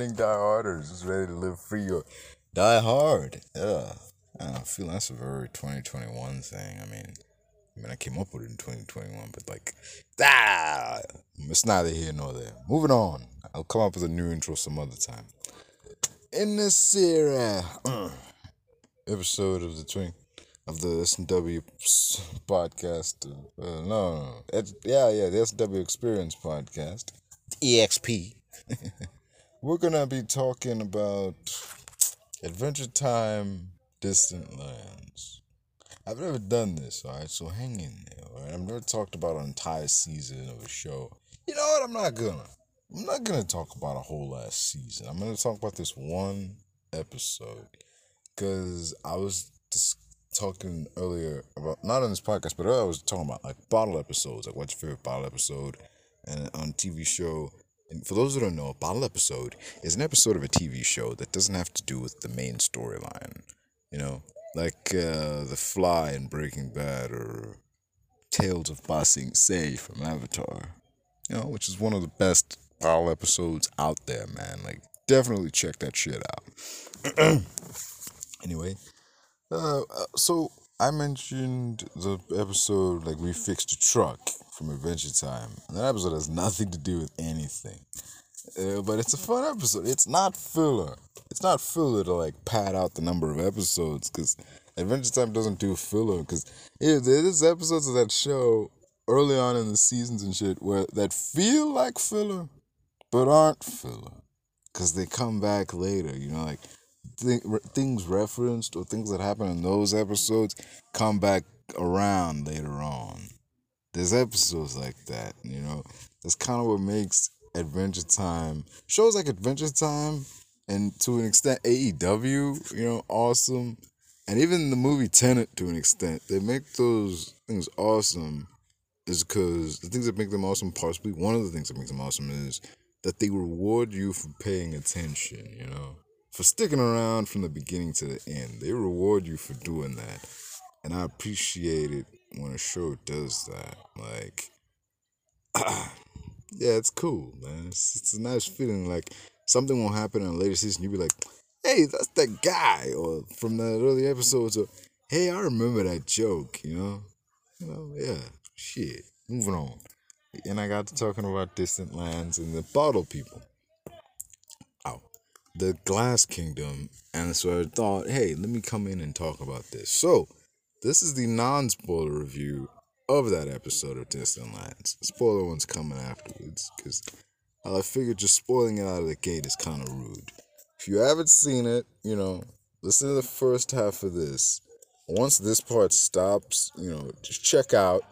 morning, die harders. Just ready to live free or die hard. Yeah. I feel that's a very 2021 thing. I mean, I mean, I came up with it in 2021, but like, ah, it's neither here nor there. Moving on. I'll come up with a new intro some other time. In this series, episode of the twin of the S and W podcast. Uh, no, no, no. It's, yeah, yeah, the S and W Experience podcast, EXP. We're gonna be talking about Adventure Time, Distant Lands. I've never done this, alright, so hang in there. Alright? I've never talked about an entire season of a show. You know what? I'm not gonna. I'm not gonna talk about a whole last season. I'm gonna talk about this one episode because I was just talking earlier about not on this podcast, but I was talking about like bottle episodes, like what's your favorite bottle episode, and on TV show. And for those who don't know, a bottle episode is an episode of a TV show that doesn't have to do with the main storyline. You know, like uh, The Fly in Breaking Bad or Tales of Ba Sing Se from Avatar. You know, which is one of the best bottle episodes out there, man. Like, definitely check that shit out. anyway, uh, uh, so I mentioned the episode like we fixed a truck from Adventure Time. And that episode has nothing to do with anything. Uh, but it's a fun episode. It's not filler. It's not filler to like pad out the number of episodes because Adventure Time doesn't do filler. Because there's episodes of that show early on in the seasons and shit where that feel like filler, but aren't filler because they come back later. You know, like th- things referenced or things that happen in those episodes come back around later on. There's episodes like that, you know. That's kind of what makes Adventure Time shows like Adventure Time and to an extent AEW, you know, awesome. And even the movie Tenet to an extent, they make those things awesome is because the things that make them awesome, possibly one of the things that makes them awesome is that they reward you for paying attention, you know for sticking around from the beginning to the end. They reward you for doing that. And I appreciate it when a show does that. Like, yeah, it's cool, man. It's, it's a nice feeling. Like, something will happen in a later season. You'll be like, hey, that's that guy. Or from that early episode. or hey, I remember that joke, you know? You know, yeah, shit. Moving on. And I got to talking about distant lands and the bottle people the Glass Kingdom, and so I thought, hey, let me come in and talk about this. So, this is the non spoiler review of that episode of Distant Lands. Spoiler one's coming afterwards, because I figured just spoiling it out of the gate is kind of rude. If you haven't seen it, you know, listen to the first half of this. Once this part stops, you know, just check out,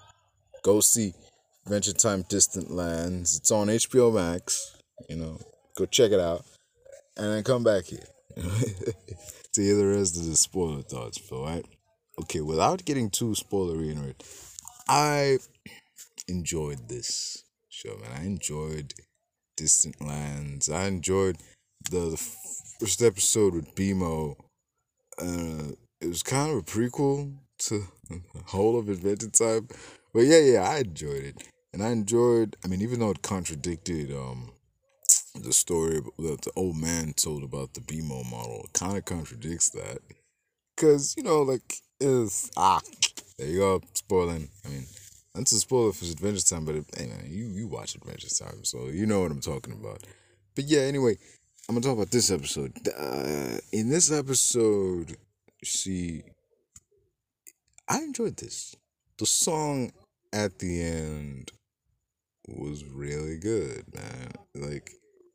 go see Adventure Time Distant Lands. It's on HBO Max, you know, go check it out and then come back here to hear the rest of the spoiler thoughts, Phil, right? Okay, without getting too spoilery in it, I enjoyed this show, man. I enjoyed Distant Lands. I enjoyed the, the first episode with BMO. Uh, it was kind of a prequel to the whole of Adventure Time. But yeah, yeah, I enjoyed it. And I enjoyed, I mean, even though it contradicted um the story that the old man told about the BMO model kind of contradicts that. Because, you know, like, is ah, there you go, spoiling. I mean, that's a spoiler for Adventure Time, but hey man, you, you watch Adventure Time, so you know what I'm talking about. But yeah, anyway, I'm gonna talk about this episode. Uh, in this episode, see, I enjoyed this. The song at the end was really good, man. Like,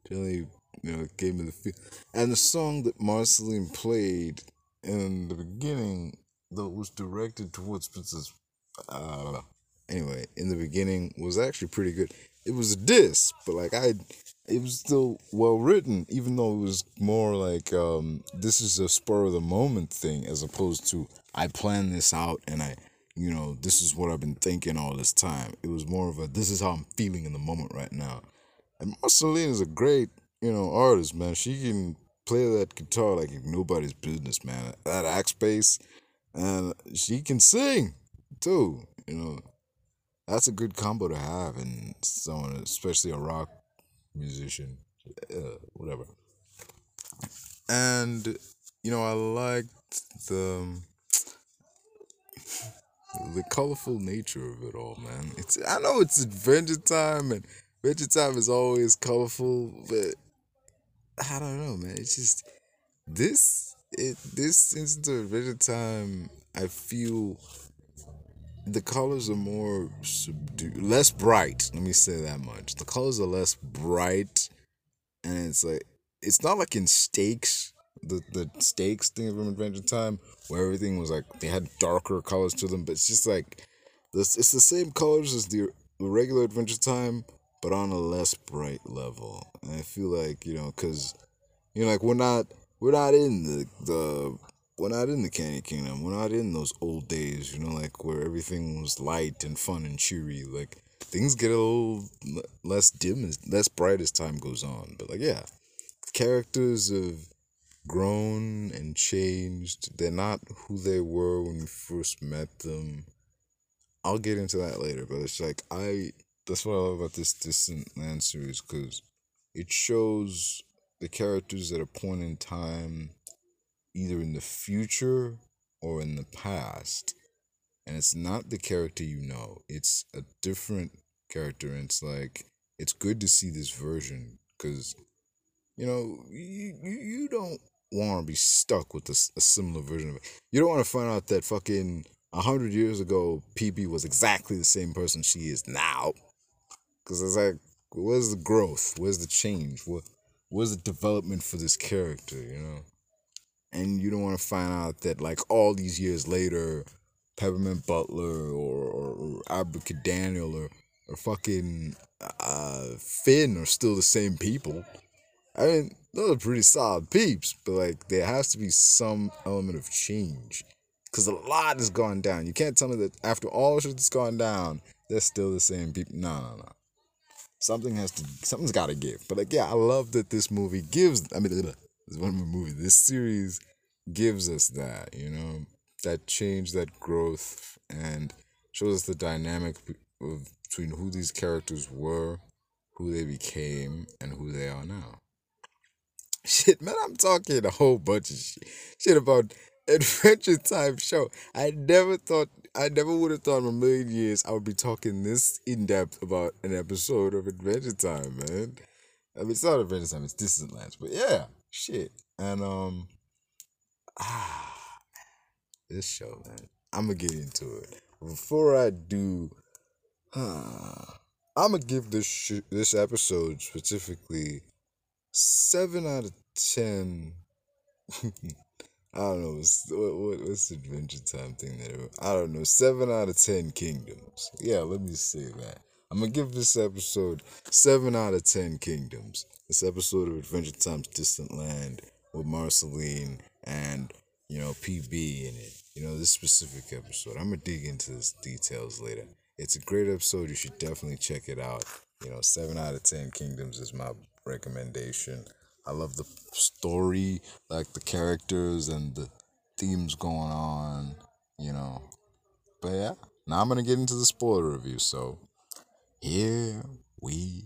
really, you know, gave me the feel. And the song that Marceline played in the beginning, that was directed towards Princess. Uh, anyway, in the beginning was actually pretty good. It was a diss, but like I, it was still well written, even though it was more like um, this is a spur of the moment thing as opposed to I planned this out and I, you know, this is what I've been thinking all this time. It was more of a this is how I'm feeling in the moment right now. And Marceline is a great, you know, artist, man. She can play that guitar like nobody's business, man. That axe bass, and she can sing too. You know, that's a good combo to have in someone, especially a rock musician, uh, whatever. And you know, I liked the the colorful nature of it all, man. It's I know it's Adventure Time and Adventure Time is always colorful, but I don't know, man. It's just this it this instance of Adventure Time. I feel the colors are more subdued, less bright. Let me say that much. The colors are less bright, and it's like it's not like in Stakes, the the Stakes thing from Adventure Time, where everything was like they had darker colors to them. But it's just like this. It's the same colors as the regular Adventure Time, but on a less bright level. And I feel like you know, cause you know, like we're not we're not in the the we're not in the Candy Kingdom. We're not in those old days, you know, like where everything was light and fun and cheery. Like things get a little less dim, less bright as time goes on. But like, yeah, characters have grown and changed. They're not who they were when you first met them. I'll get into that later, but it's like I. That's what I love about this Distant Land series because it shows the characters at a point in time either in the future or in the past. And it's not the character you know, it's a different character. And it's like, it's good to see this version because, you know, you, you, don't want to be stuck with a, a similar version of it. You don't want to find out that fucking a hundred years ago, PB was exactly the same person she is now. Because it's like, where's the growth? Where's the change? What, where's the development for this character, you know? and you don't want to find out that like all these years later, Peppermint Butler or or, or Daniel or or fucking uh, Finn are still the same people. I mean, those are pretty solid peeps, but like there has to be some element of change. Cause a lot has gone down. You can't tell me that after all shit that's gone down, they're still the same people. No, no, no. Something has to. Something's got to give. But like, yeah, I love that this movie gives. I mean, this one movie. This series gives us that, you know, that change, that growth, and shows us the dynamic of, between who these characters were, who they became, and who they are now. Shit, man, I'm talking a whole bunch of shit, shit about Adventure Time show. I never thought, I never would have thought in a million years I would be talking this in depth about an episode of Adventure Time, man. I mean, it's not Adventure Time, it's Distant Lands, but yeah, shit. And um, ah, this show, man. I'm gonna get into it. Before I do, uh, I'm gonna give this sh- this episode specifically seven out of ten. I don't know. What, what, what's the Adventure Time thing that I don't know. Seven out of ten kingdoms. Yeah, let me say that. I'm gonna give this episode seven out of ten kingdoms. This episode of Adventure Time's Distant Land with Marceline and you know PB in it. You know this specific episode. I'm gonna dig into this details later. It's a great episode. You should definitely check it out. You know, seven out of ten kingdoms is my recommendation. I love the story, like the characters and the themes going on. You know, but yeah. Now I'm gonna get into the spoiler review. So here we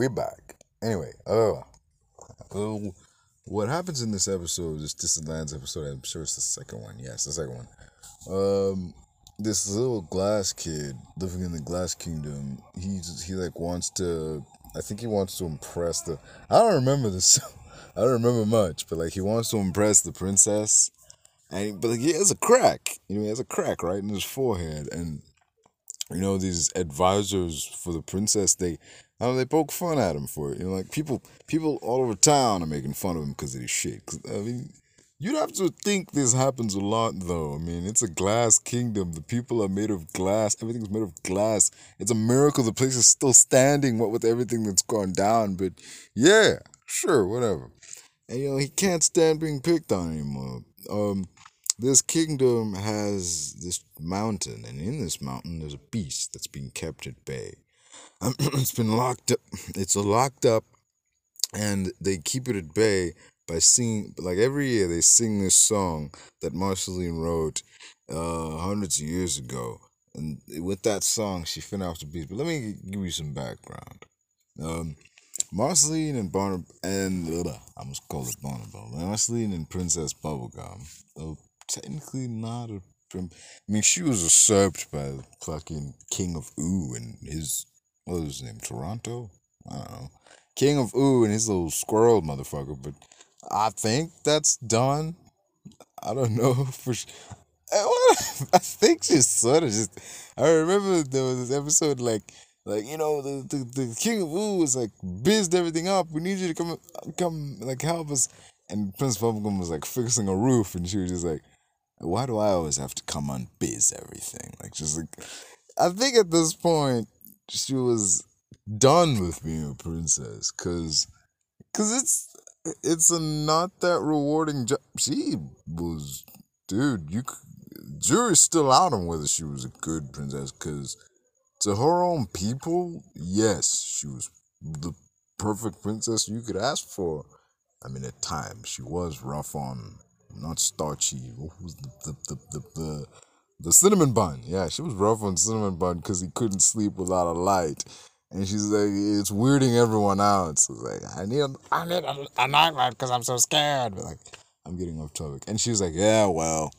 we're back. Anyway, uh, uh, what happens in this episode, this Distant Lands episode, I'm sure it's the second one. Yes, the second one. Um, this little glass kid living in the glass kingdom, he's he like wants to. I think he wants to impress the. I don't remember this. I don't remember much, but like he wants to impress the princess, and but like, he has a crack. You know, he has a crack right in his forehead, and you know these advisors for the princess they Know they poke fun at him for it. You know, like people, people all over town are making fun of him because of his shit. I mean, you'd have to think this happens a lot, though. I mean, it's a glass kingdom. The people are made of glass. Everything's made of glass. It's a miracle the place is still standing. What with everything that's gone down, but yeah, sure, whatever. And you know, he can't stand being picked on anymore. Um, this kingdom has this mountain, and in this mountain, there's a beast that's being kept at bay. it's been locked up. It's locked up, and they keep it at bay by singing. Like every year, they sing this song that Marceline wrote uh, hundreds of years ago. And with that song, she finished off the beat. But let me give you some background. Um, Marceline and Barnab and ugh, I almost called it Bonnibel. Marceline and Princess Bubblegum. Though technically not a I mean, she was usurped by the fucking King of Ooo and his what was his name? Toronto? I don't know. King of Ooo and his little squirrel motherfucker. But I think that's done. I don't know for sure. Eh, I think she sort of just. I remember there was this episode like like you know, the, the, the king of Ooo was like bizzed everything up. We need you to come come like help us. And Prince Bubblegum was like fixing a roof, and she was just like, "Why do I always have to come on biz everything?" Like just like, I think at this point she was done with being a princess, cause, cause it's it's a not that rewarding job. She was, dude. You jury's still out on whether she was a good princess, cause to her own people, yes, she was the perfect princess you could ask for. I mean, at times she was rough on, not starchy. What was the the the the, the, the cinnamon bun? Yeah, she was rough on cinnamon bun because he couldn't sleep without a light. And she's like, it's weirding everyone out. So it's like, I need, I need a, a nightlight because I'm so scared. But like, I'm getting off topic. And she's like, yeah, well,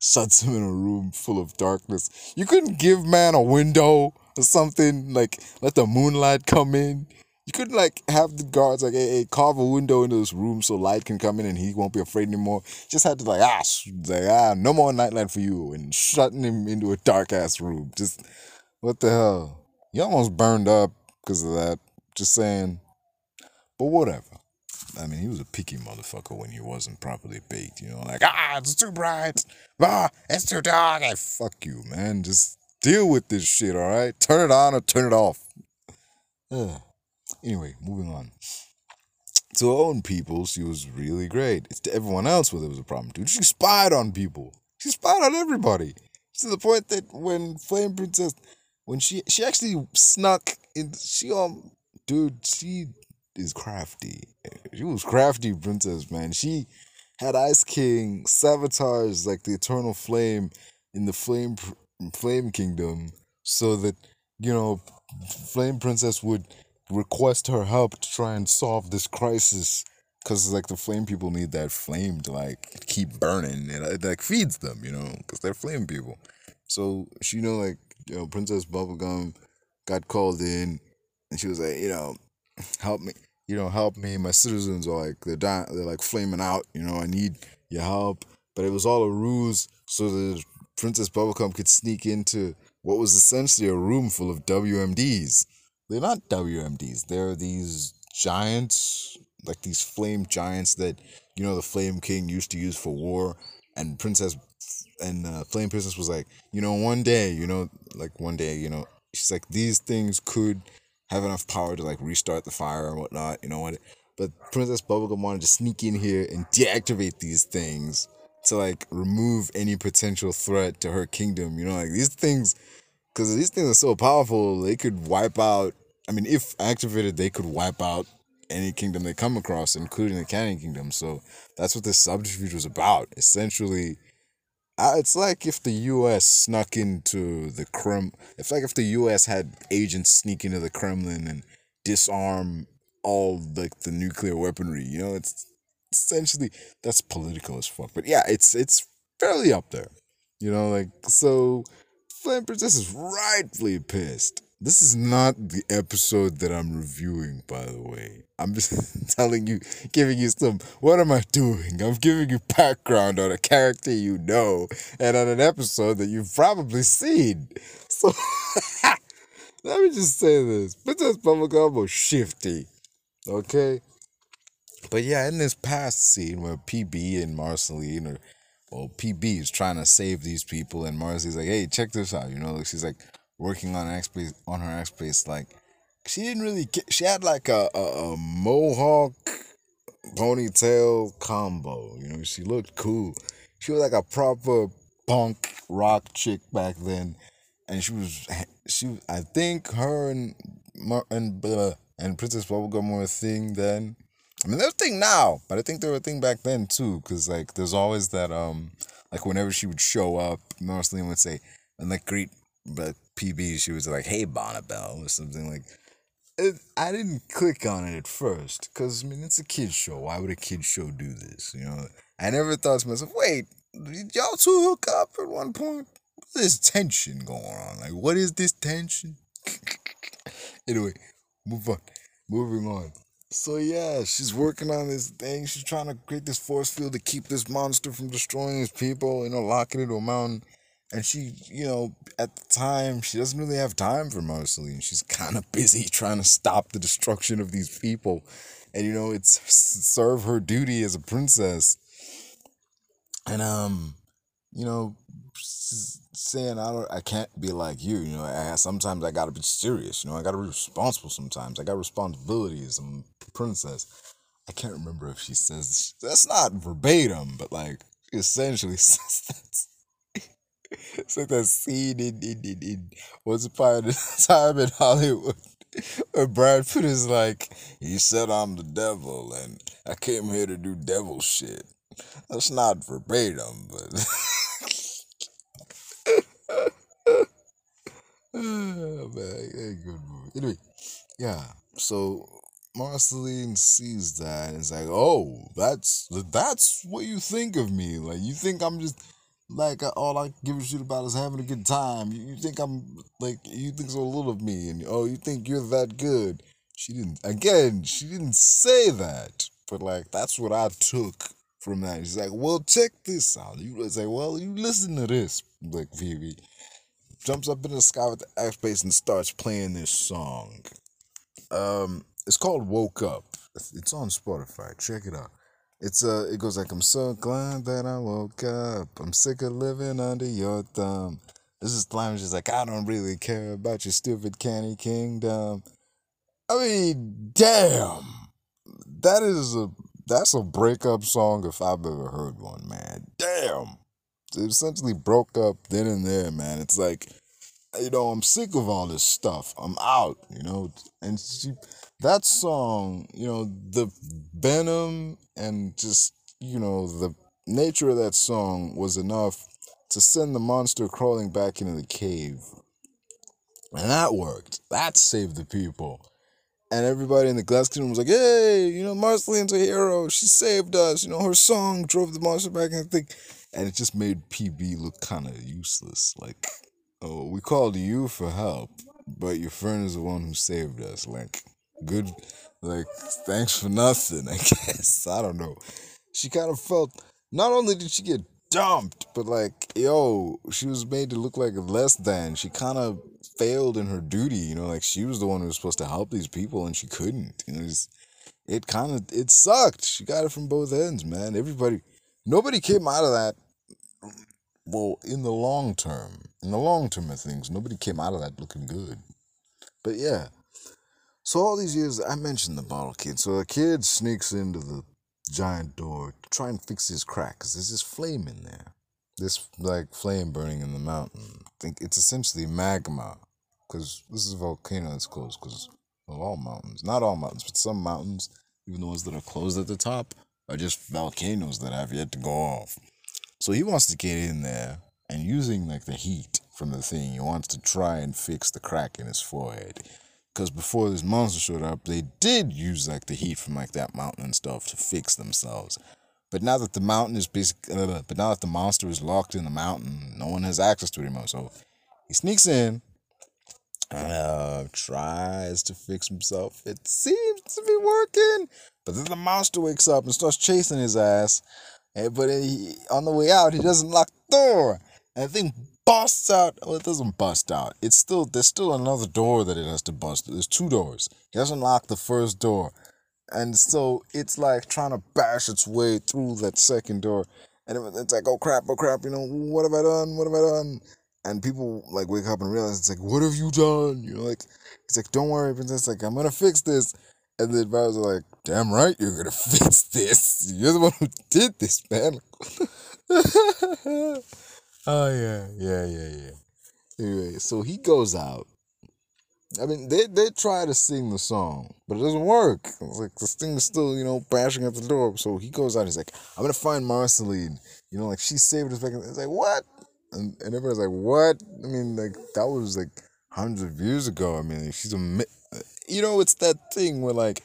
shuts him in a room full of darkness. You couldn't give man a window or something like let the moonlight come in. You couldn't like have the guards like, hey, hey, carve a window into this room so light can come in and he won't be afraid anymore. Just had to like ah, like ah, no more nightlight for you and shutting him into a dark ass room. Just what the hell? You almost burned up because of that. Just saying. But whatever. I mean, he was a picky motherfucker when he wasn't properly baked. You know, like ah, it's too bright. Ah, it's too dark. Hey, fuck you, man. Just Deal with this shit, all right? Turn it on or turn it off. Ugh. Anyway, moving on. To her own people, she was really great. It's to everyone else where there was a problem, dude. She spied on people. She spied on everybody. To the point that when Flame Princess, when she she actually snuck in, she um, dude, she is crafty. She was crafty princess, man. She had Ice King sabotage like the Eternal Flame in the Flame Flame Kingdom so that, you know, Flame Princess would request her help to try and solve this crisis. Because like the flame people need that flame to like keep burning and uh, it like feeds them you know because they're flame people. So she you know like you know princess bubblegum got called in and she was like you know help me you know help me. My citizens are like they're dying they're like flaming out you know i need your help. But it was all a ruse so that Princess Bubblegum could sneak into what was essentially a room full of WMDs. They're not WMDs. They're these giants, like these flame giants that you know the Flame King used to use for war. And Princess and uh, Flame Princess was like, you know, one day, you know, like one day, you know, she's like, these things could have enough power to like restart the fire and whatnot. You know what? But Princess Bubblegum wanted to sneak in here and deactivate these things to like remove any potential threat to her kingdom. You know, like these things, because these things are so powerful, they could wipe out. I mean, if activated, they could wipe out any kingdom they come across, including the Candy Kingdom. So that's what this subterfuge was about. Essentially, it's like if the U.S. snuck into the Kremlin. It's like if the U.S. had agents sneak into the Kremlin and disarm all like the nuclear weaponry. You know, it's essentially that's political as fuck. But yeah, it's it's fairly up there. You know, like so Flame Princess is rightfully pissed. This is not the episode that I'm reviewing, by the way. I'm just telling you, giving you some. What am I doing? I'm giving you background on a character you know and on an episode that you've probably seen. So, let me just say this Princess Bubblegum was shifty. Okay? But yeah, in this past scene where PB and Marceline or well, PB is trying to save these people, and Marceline's like, "Hey, check this out," you know, she's like working on X on her axe bass. Like she didn't really get. She had like a, a, a mohawk ponytail combo. You know, she looked cool. She was like a proper punk rock chick back then, and she was she. I think her and and uh, and Princess Bubblegum were a thing then. I mean, they're a thing now, but I think they were a thing back then too. Cause like, there's always that um, like whenever she would show up, Marceline would say, and like greet, but PB, she was like, "Hey, Bonnibel" or something like. It, I didn't click on it at first, cause I mean it's a kids show. Why would a kids show do this? You know, I never thought to myself, wait, y'all two hook up at one point? What's this tension going on? Like, what is this tension? anyway, move on. Moving on. So yeah, she's working on this thing. She's trying to create this force field to keep this monster from destroying his people, you know, locking it to a mountain. And she, you know, at the time, she doesn't really have time for Marceline. She's kind of busy trying to stop the destruction of these people. And, you know, it's serve her duty as a princess. And, um, you know, saying I don't, I can't be like you. You know, I, sometimes I gotta be serious. You know, I gotta be responsible. Sometimes I got responsibilities. I'm a princess. I can't remember if she says that's not verbatim, but like essentially says that. It's like that scene in, in, in, in Once Upon a Time in Hollywood where Brad Pitt is like, he said I'm the devil and I came here to do devil shit. That's not verbatim, but oh, man, good movie. Anyway, yeah. So Marceline sees that and is like, "Oh, that's that's what you think of me. Like you think I'm just like all I give a shit about is having a good time. You, you think I'm like you think so little of me, and oh, you think you're that good." She didn't. Again, she didn't say that, but like that's what I took from that. She's like, "Well, check this out." You say, "Well, you listen to this." Like Phoebe jumps up in the sky with the axe bass and starts playing this song. Um, it's called "Woke Up." It's on Spotify. Check it out. It's uh, it goes like, "I'm so glad that I woke up. I'm sick of living under your thumb." This is time she's like, "I don't really care about your stupid candy kingdom." I mean, damn, that is a that's a breakup song if I've ever heard one, man. Damn. It essentially broke up then and there, man. It's like, you know, I'm sick of all this stuff. I'm out, you know. And she, that song, you know, the venom and just, you know, the nature of that song was enough to send the monster crawling back into the cave. And that worked. That saved the people and everybody in the glass kingdom was like, "Hey, you know, Marceline's a hero. She saved us. You know, her song drove the monster back." And thing, and it just made PB look kind of useless. Like, oh, we called you for help, but your friend is the one who saved us. Like, good, like, thanks for nothing. I guess I don't know. She kind of felt. Not only did she get dumped, but like, yo, she was made to look like less than. She kind of failed in her duty. You know, like she was the one who was supposed to help these people, and she couldn't. You know, it kind of it sucked. She got it from both ends, man. Everybody, nobody came out of that. Well, in the long term, in the long term of things, nobody came out of that looking good. But yeah. So all these years, I mentioned the bottle kid. So a kid sneaks into the giant door to try and fix his crack because there's this flame in there. This like flame burning in the mountain. I think it's essentially magma because this is a volcano that's closed because of all mountains. Not all mountains, but some mountains, even the ones that are closed at the top, are just volcanoes that have yet to go off. So he wants to get in there and using like the heat from the thing, he wants to try and fix the crack in his forehead. Because before this monster showed up, they did use like the heat from like that mountain and stuff to fix themselves. But now that the mountain is basically, uh, but now that the monster is locked in the mountain, no one has access to it anymore. So he sneaks in, uh, tries to fix himself. It seems to be working, but then the monster wakes up and starts chasing his ass. And but he, on the way out, he doesn't lock the door, and the thing busts out. Well, it doesn't bust out. It's still there's still another door that it has to bust. There's two doors. He doesn't lock the first door, and so it's like trying to bash its way through that second door, and it's like, oh crap, oh crap, you know, what have I done? What have I done? and people like wake up and realize it's like, what have you done? You know, like he's like, don't worry, princess. Like I'm gonna fix this. And the advisors are like, damn right, you're gonna fix this. You're the one who did this, man. oh yeah, yeah, yeah, yeah. Anyway, so he goes out I mean, they they try to sing the song, but it doesn't work. It's like this thing is still, you know, bashing at the door. So he goes out. He's like, "I'm gonna find Marceline." You know, like she saved his back. It's like what? And, and everybody's like, "What?" I mean, like that was like hundreds of years ago. I mean, like, she's a, you know, it's that thing where like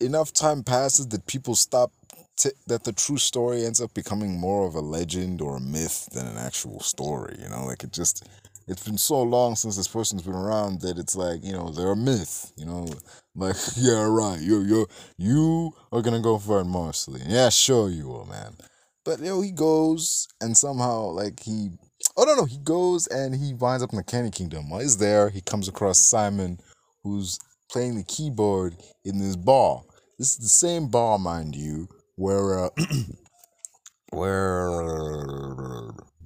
enough time passes that people stop t- that the true story ends up becoming more of a legend or a myth than an actual story. You know, like it just it's been so long since this person's been around that it's like you know they're a myth you know? Like yeah right you you you are gonna go for it, Marceline yeah sure you will man. But you know he goes and somehow like he oh no no he goes and he winds up in the Candy Kingdom. While he's there he comes across Simon who's playing the keyboard in this bar this is the same bar mind you where uh, where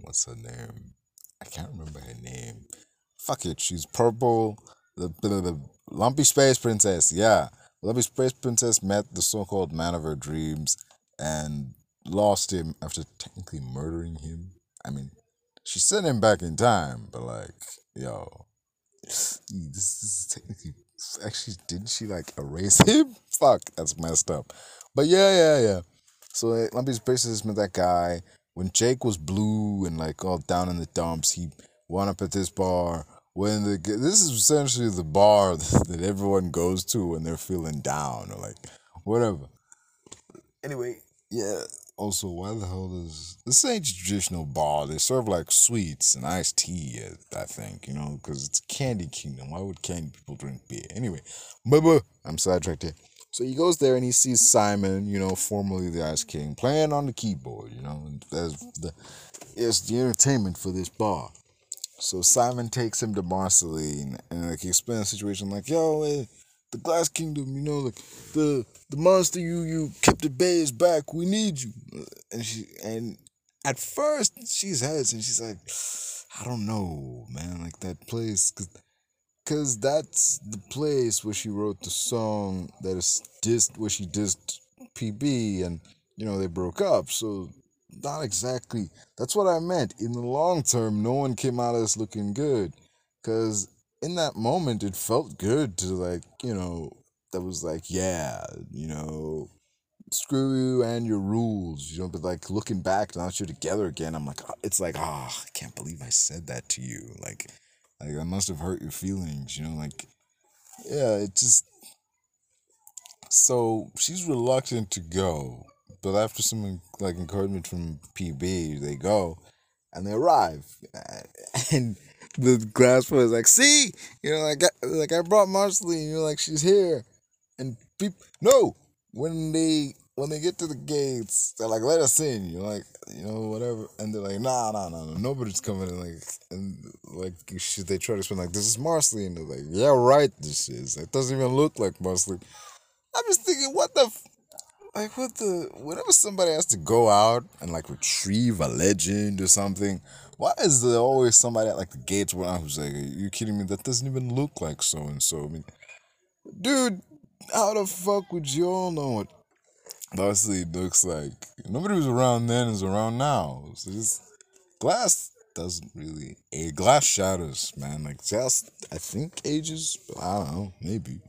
what's her name I can't remember her name. Fuck it, she's purple. The, the, the Lumpy Space Princess, yeah. Lumpy Space Princess met the so called man of her dreams and lost him after technically murdering him. I mean, she sent him back in time, but like, yo, this is technically. Actually, didn't she like erase him? Fuck, that's messed up. But yeah, yeah, yeah. So eh, like, Lumpy Space Princess met that guy when Jake was blue and like all down in the dumps, he wound up at this bar. When the this is essentially the bar that everyone goes to when they're feeling down or like whatever. Anyway, yeah. Also, why the hell does this ain't a traditional bar? They serve like sweets and iced tea. I think you know because it's Candy Kingdom. Why would candy people drink beer? Anyway, but I'm sidetracked here. So he goes there and he sees Simon, you know, formerly the Ice King, playing on the keyboard, you know, as the it's the entertainment for this bar. So Simon takes him to Marceline and like he explains the situation like, yo, eh, the Glass Kingdom, you know, like the the monster you you kept at bay is back. We need you. And she and at first she's hesitant. She's like, I don't know, man, like that place, cause Cause that's the place where she wrote the song that is dissed where she dissed PB and you know they broke up. So not exactly that's what I meant. In the long term, no one came out of this looking good. Cause in that moment it felt good to like, you know, that was like, yeah, you know, screw you and your rules, you know, but like looking back now that you're together again, I'm like, it's like, ah, oh, I can't believe I said that to you. Like like that must have hurt your feelings, you know, like yeah, it just so she's reluctant to go, but after some like encouragement from PB, they go and they arrive, and the glass is like, "See, you know, like, like I brought Marceline, you know, like she's here," and people, no, when they when they get to the gates, they're like, "Let us in." You're like, you know, whatever, and they're like, "Nah, nah, nah, nah. nobody's coming in." Like, and like, they try to spend like, "This is Marceline," they're like, "Yeah, right, this is." It doesn't even look like Marceline. I'm just thinking, what the, f- like, what the? Whenever somebody has to go out and like retrieve a legend or something, why is there always somebody at like the gates who's like, "Are you kidding me? That doesn't even look like so and so." I mean, dude, how the fuck would you all know Honestly, it looks like nobody was around then is around now. So glass doesn't really a glass shatters, man. Like just I think ages, I don't know, maybe.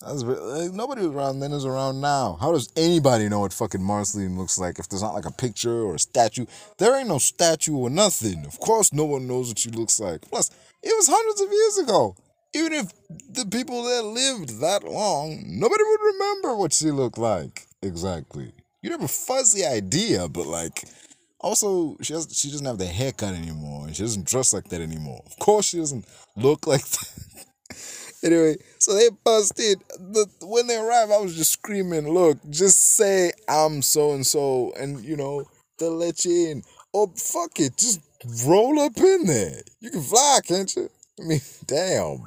That's like, nobody was around then is around now. How does anybody know what fucking Marceline looks like if there's not like a picture or a statue? There ain't no statue or nothing. Of course, no one knows what she looks like. Plus, it was hundreds of years ago. Even if the people that lived that long, nobody would remember what she looked like. Exactly. You have a fuzzy idea, but like, also she has she doesn't have the haircut anymore, and she doesn't dress like that anymore. Of course, she doesn't look like that. anyway, so they busted. The when they arrived, I was just screaming, "Look, just say I'm so and so, and you know they'll let you in." Oh fuck it, just roll up in there. You can fly, can't you? I mean, damn.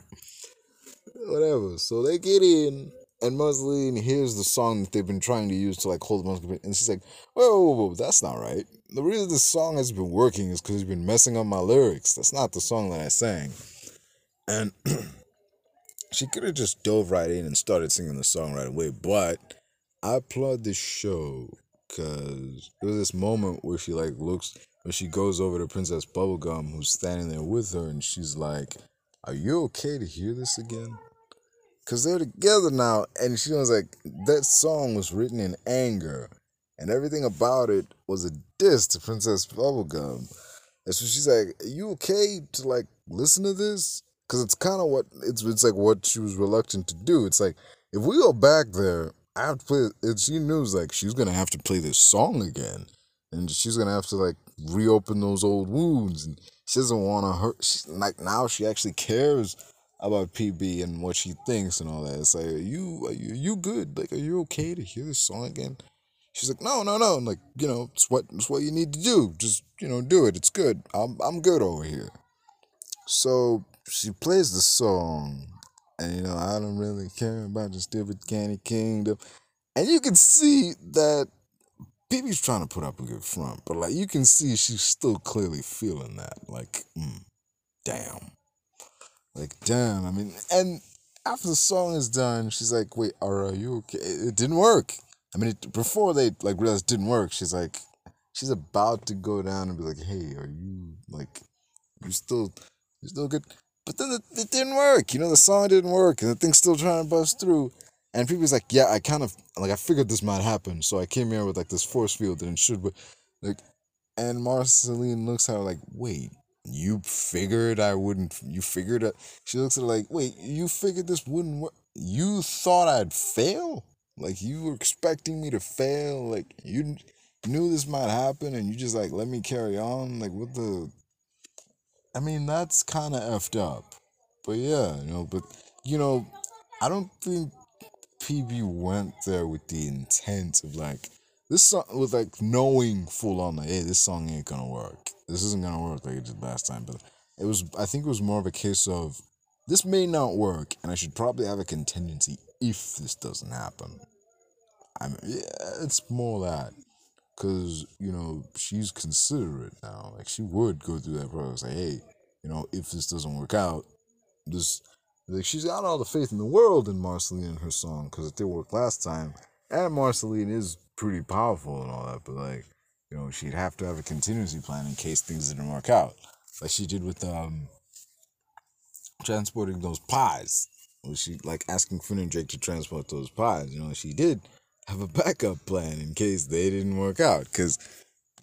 Whatever. So they get in and Marceline hears the song that they've been trying to use to like hold most, and she's like, whoa, whoa, whoa, that's not right. The reason this song has been working is because he's been messing up my lyrics. That's not the song that I sang. And she could have just dove right in and started singing the song right away, but I applaud this show because there was this moment where she like looks when she goes over to Princess Bubblegum who's standing there with her and she's like Are you okay to hear this again? Cause they're together now, and she was like, that song was written in anger, and everything about it was a diss to Princess Bubblegum. And so she's like, "Are you okay to like listen to this?" Because it's kind of what it's it's like what she was reluctant to do. It's like if we go back there, I have to play. It, she knew like she's gonna have to play this song again, and she's gonna have to like reopen those old wounds, and she doesn't want to hurt. She, like now, she actually cares about PB and what she thinks and all that. It's like, are you are you, are you good? Like, are you okay to hear this song again? She's like, no, no, no. I'm like, you know, it's what it's what you need to do. Just you know, do it. It's good. I'm I'm good over here. So she plays the song, and you know, I don't really care about the stupid candy kingdom. And you can see that PB's trying to put up a good front, but like you can see she's still clearly feeling that. Like, mm, damn. Like, damn. I mean, and after the song is done, she's like, wait, are you okay? It didn't work. I mean, it, before they like realized it didn't work, she's like, she's about to go down and be like, hey, are you like, you still, you still good? But then it, it didn't work. You know, the song didn't work, and the thing's still trying to bust through. And people's like, yeah, I kind of like I figured this might happen, so I came here with like this force field and it should, but like, and Marceline looks at her like, wait, you figured I wouldn't. You figured that she looks at her like, wait, you figured this wouldn't work. You thought I'd fail. Like you were expecting me to fail. Like you knew this might happen, and you just like let me carry on. Like what the. I mean, that's kind of effed up. But yeah, you know, but you know, I don't think PB went there with the intent of like this song with like knowing full on like, hey, this song ain't gonna work. This isn't gonna work like it did last time. But it was I think it was more of a case of this may not work, and I should probably have a contingency if this doesn't happen. I mean, yeah, it's more that because you know she's considerate now. Like she would go through that process. Like, hey, you know, if this doesn't work out, this like she's got all the faith in the world in Marceline and her song because it did work last time, and Marceline is pretty powerful and all that. But like, you know, she'd have to have a contingency plan in case things didn't work out, like she did with um transporting those pies. Was she like asking Finn and Jake to transport those pies? You know, she did have a backup plan in case they didn't work out. Because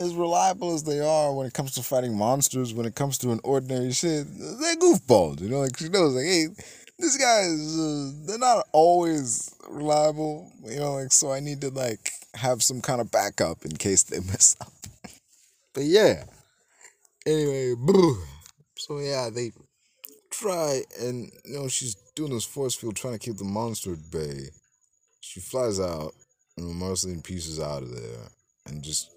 as reliable as they are when it comes to fighting monsters, when it comes to an ordinary shit, they're goofballs. You know, like she knows, like, hey, these guys, uh, they're not always reliable. You know, like, so I need to, like, have some kind of backup in case they mess up. but yeah. Anyway. So yeah, they try and, you know, she's doing this force field trying to keep the monster at bay. She flies out and Marceline pieces out of there and just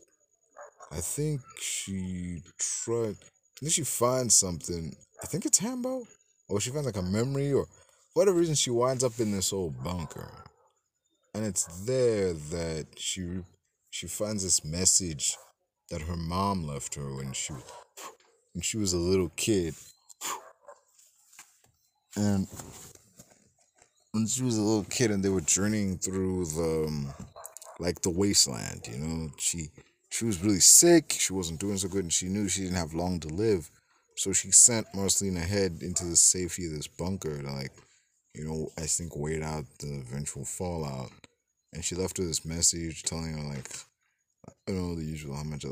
I think she tried. Then she finds something. I think it's Hambo, or she finds like a memory, or whatever reason she winds up in this old bunker, and it's there that she she finds this message that her mom left her when she when she was a little kid, and when she was a little kid, and they were journeying through the um, like the wasteland. You know, she she was really sick. She wasn't doing so good, and she knew she didn't have long to live. So she sent Marceline ahead into the safety of this bunker to, like, you know, I think wait out the eventual fallout. And she left her this message telling her, like, you know, the usual how much.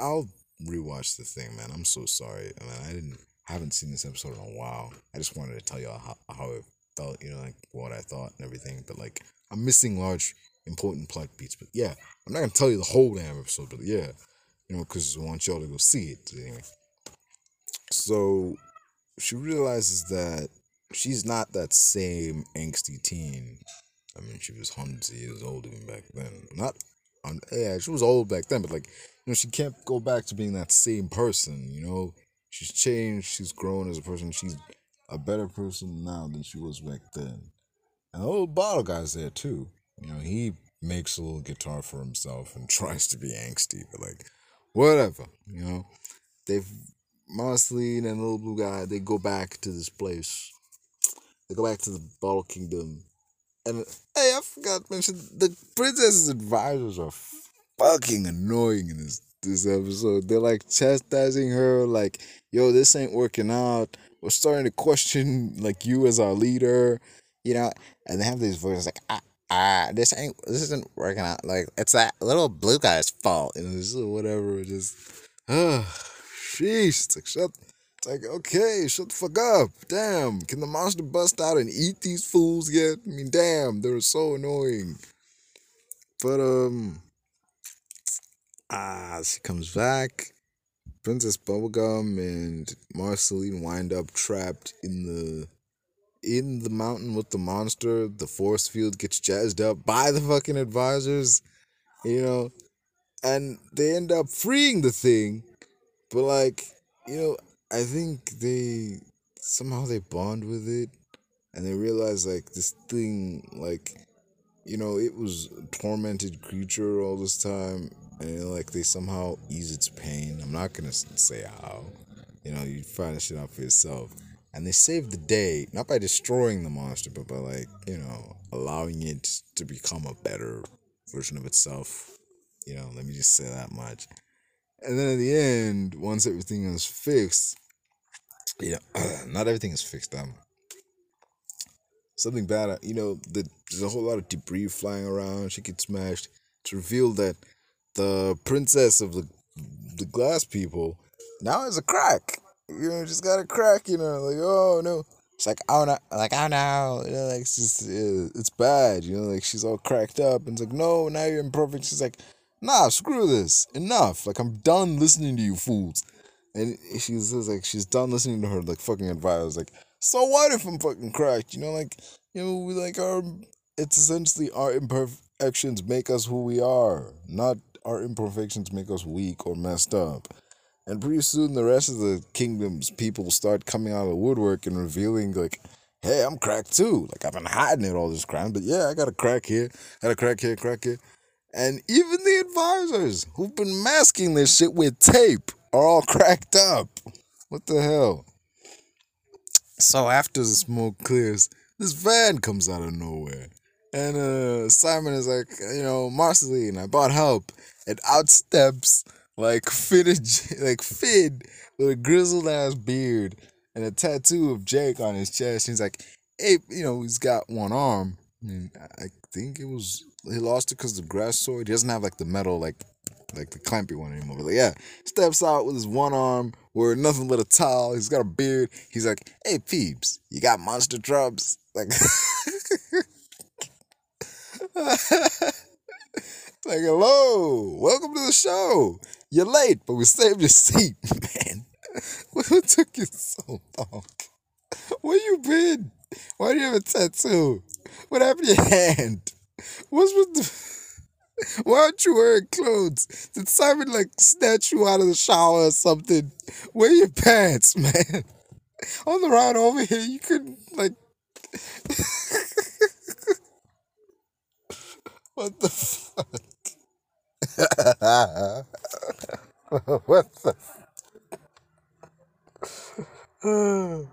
I'll rewatch the thing, man. I'm so sorry. I mean, I didn't, haven't seen this episode in a while. I just wanted to tell y'all how, how it felt, you know, like what I thought and everything. But, like, I'm missing large important plot beats. But yeah, I'm not gonna tell you the whole damn episode, but yeah, you know, because I want y'all to go see it anyway. So she realizes that she's not that same angsty teen. I mean, she was hundreds of years old even back then. Not, on, yeah, she was old back then, but like, you know, she can't go back to being that same person. You know, she's changed. She's grown as a person. She's a better person now than she was back then. And the old bottle guy's there too. You know, he makes a little guitar for himself and tries to be angsty, but like, whatever, you know. They've Marceline and the little blue guy, they go back to this place. They go back to the Bottle Kingdom. And hey, I forgot to mention the princess's advisors are fucking annoying in this this episode. They're like chastising her, like, yo, this ain't working out. we're starting to question like you as our leader, you know. And they have these voices like, ah, ah, this ain't, this isn't working out. Like it's that little blue guy's fault, and this whatever. Just, ah, sheesh. It's like shut. It's like okay, shut the fuck up. Damn, can the monster bust out and eat these fools yet? I mean, damn, they're so annoying. But um, ah, she comes back Princess Bubblegum and Marceline wind up trapped in the in the mountain with the monster. The force field gets jazzed up by the fucking advisors, you know, and they end up freeing the thing. But like, you know, I think they somehow they bond with it and they realize like this thing like you know, it was tormented creature all this time and like they somehow ease its pain. I'm not gonna say how. You know, you find that shit out for yourself. And they save the day not by destroying the monster, but by like you know allowing it to become a better version of itself. You know, let me just say that much. And then at the end, once everything is fixed, you know, not everything is fixed. Um, something bad. You know, the, there's a whole lot of debris flying around. She gets smashed. It's revealed that the princess of the the glass people now has a crack. You know, just got a crack. You know, like oh no. It's like oh no, like oh no, you know, like it's just it's bad. You know, like she's all cracked up, and it's like no, now you're imperfect. She's like, nah, screw this, enough. Like I'm done listening to you fools. And she's says like she's done listening to her like fucking advice. Like so what if I'm fucking cracked? You know, like you know, we like our it's essentially our imperfections make us who we are, not our imperfections make us weak or messed up. And pretty soon, the rest of the kingdom's people start coming out of the woodwork and revealing, like, hey, I'm cracked too. Like, I've been hiding it all this crime, but yeah, I got a crack here, got a crack here, crack here. And even the advisors who've been masking this shit with tape are all cracked up. What the hell? So after the smoke clears, this van comes out of nowhere. And uh, Simon is like, you know, Marceline, I bought help and out steps like fitted like Finn with a grizzled ass beard and a tattoo of Jake on his chest. He's like, hey, you know, he's got one arm. I think it was he lost it because the grass sword. He doesn't have like the metal like like the clampy one anymore. But like, yeah, steps out with his one arm, wearing nothing but a towel. He's got a beard. He's like, hey, peeps, you got monster drops? Like. Like, hello, welcome to the show. You're late, but we saved your seat, man. What took you so long? Where you been? Why do you have a tattoo? What happened to your hand? What's with the... Why aren't you wearing clothes? Did Simon like snatch you out of the shower or something? Wear your pants, man. On the ride over here, you couldn't like. what the fuck? what the?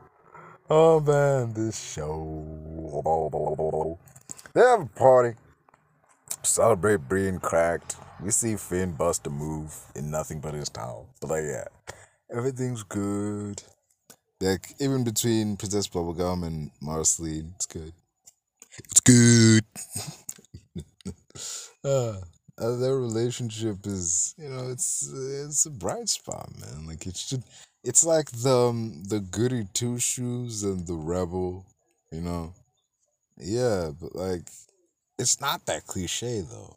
oh man, this show. They have a party. Celebrate being cracked. We see Finn bust a move in nothing but his towel. But like, yeah, everything's good. Like even between Princess Bubblegum and Marceline, it's good. It's good. uh, uh, their relationship is you know it's it's a bright spot man like it should it's like the um, the goody two shoes and the rebel you know yeah but like it's not that cliche though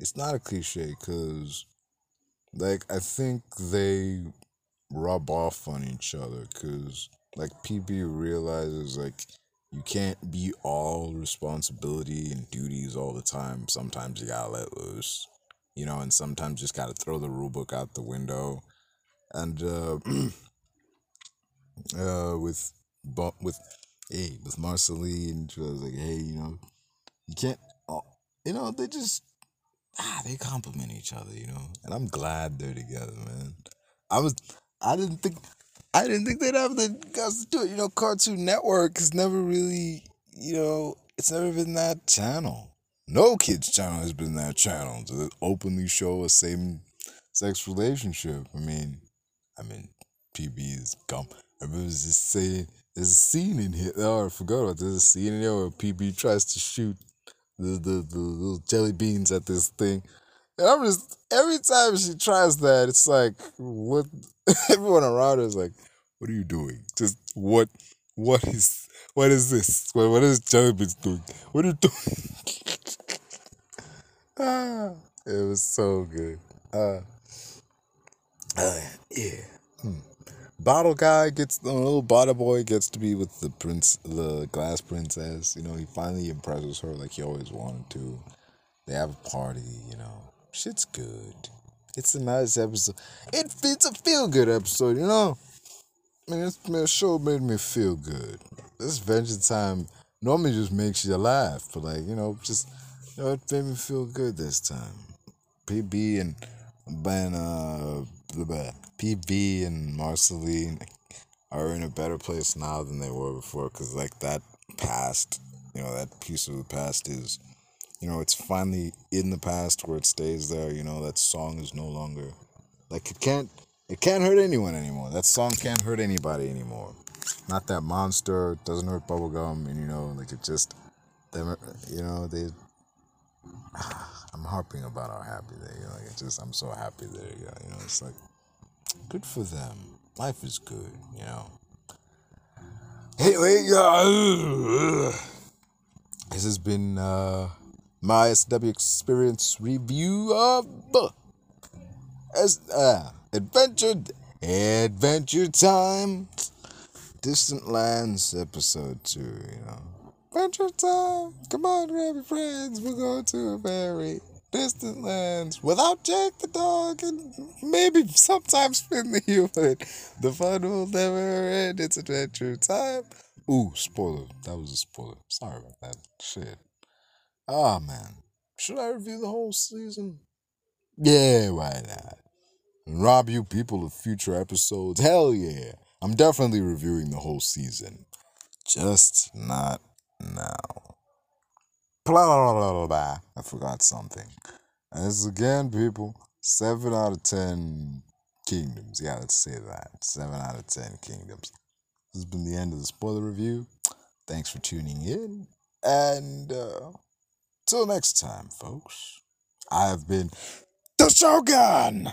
it's not a cliche because like i think they rub off on each other because like pb realizes like you can't be all responsibility and duties all the time. Sometimes you gotta let loose, you know, and sometimes you just gotta throw the rule book out the window. And uh, uh, with with hey with Marceline, she was like, hey, you know, you can't, you know, they just ah they complement each other, you know, and I'm glad they're together, man. I was I didn't think I didn't think they'd have the guts to do it. You know, Cartoon Network has never really, you know, it's never been that channel. No kids channel has been that channel to openly show a same sex relationship. I mean, I mean, PB's gum. I remember just saying, there's a scene in here. Oh, I forgot about There's a scene in here where PB tries to shoot the, the, the little jelly beans at this thing. And I'm just, every time she tries that, it's like, what? Everyone around her is like, what are you doing? Just what, what is, what is this? What, what is jelly beans doing? What are you doing? ah, it was so good. Uh, uh yeah. Hmm. Bottle guy gets the little bottle boy gets to be with the prince, the glass princess. You know, he finally impresses her like he always wanted to. They have a party. You know, shit's good. It's a nice episode. It it's a feel good episode. You know, I mean, this, man, show made me feel good. This Adventure Time normally just makes you laugh, but like you know, just you know, it made me feel good this time. PB and Ben, uh, the PB and Marceline are in a better place now than they were before because like that past, you know, that piece of the past is, you know, it's finally in the past where it stays there. You know, that song is no longer like it can't it can't hurt anyone anymore. That song can't hurt anybody anymore. Not that monster doesn't hurt bubblegum, and you know, like it just them, you know, they. I'm harping about how happy they, you know, like it just I'm so happy they, you know, it's like good for them. Life is good, you know. Anyway, uh, this has been uh, my SW experience review of as uh, adventure adventure time. Distant lands episode two you know. Adventure time. Come on grab your friends. We're going to a very distant lands without Jake the dog and maybe sometimes Finn the human. The fun will never end. It's adventure time. Ooh, spoiler. That was a spoiler. Sorry about that. Shit. Ah, oh, man. Should I review the whole season? Yeah, why not? And rob you people of future episodes? Hell yeah. I'm definitely reviewing the whole season. Just not now. Blah, blah, blah, blah, I forgot something. And this again, people, 7 out of 10 kingdoms. Yeah, let's say that. 7 out of 10 kingdoms. This has been the end of the spoiler review. Thanks for tuning in. And uh, till next time, folks, I have been the Shogun.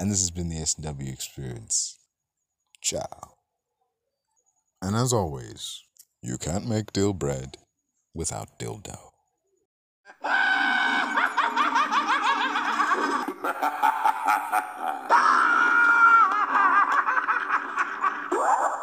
And this has been the S&W Experience. Ciao. And as always, you can't make dill bread without dildo.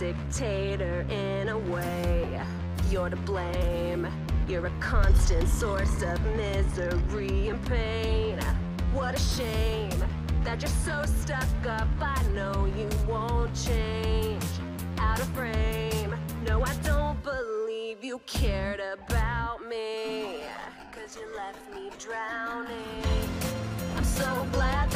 dictator in a way. You're to blame. You're a constant source of misery and pain. What a shame that you're so stuck up. I know you won't change. Out of frame. No, I don't believe you cared about me. Cause you left me drowning. I'm so glad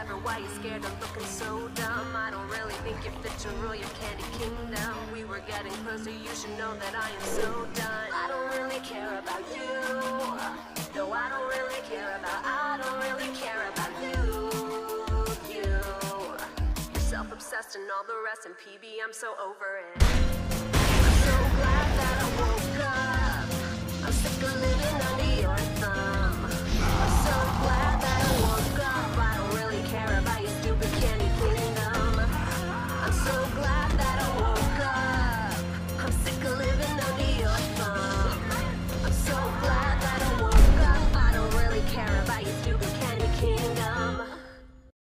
clever, why you scared of looking so dumb? I don't really think you fit to rule your candy kingdom. We were getting closer, you should know that I am so done. I don't really care about you. No, I don't really care about, I don't really care about you. You. You're self-obsessed and all the rest, and PB, I'm so over it.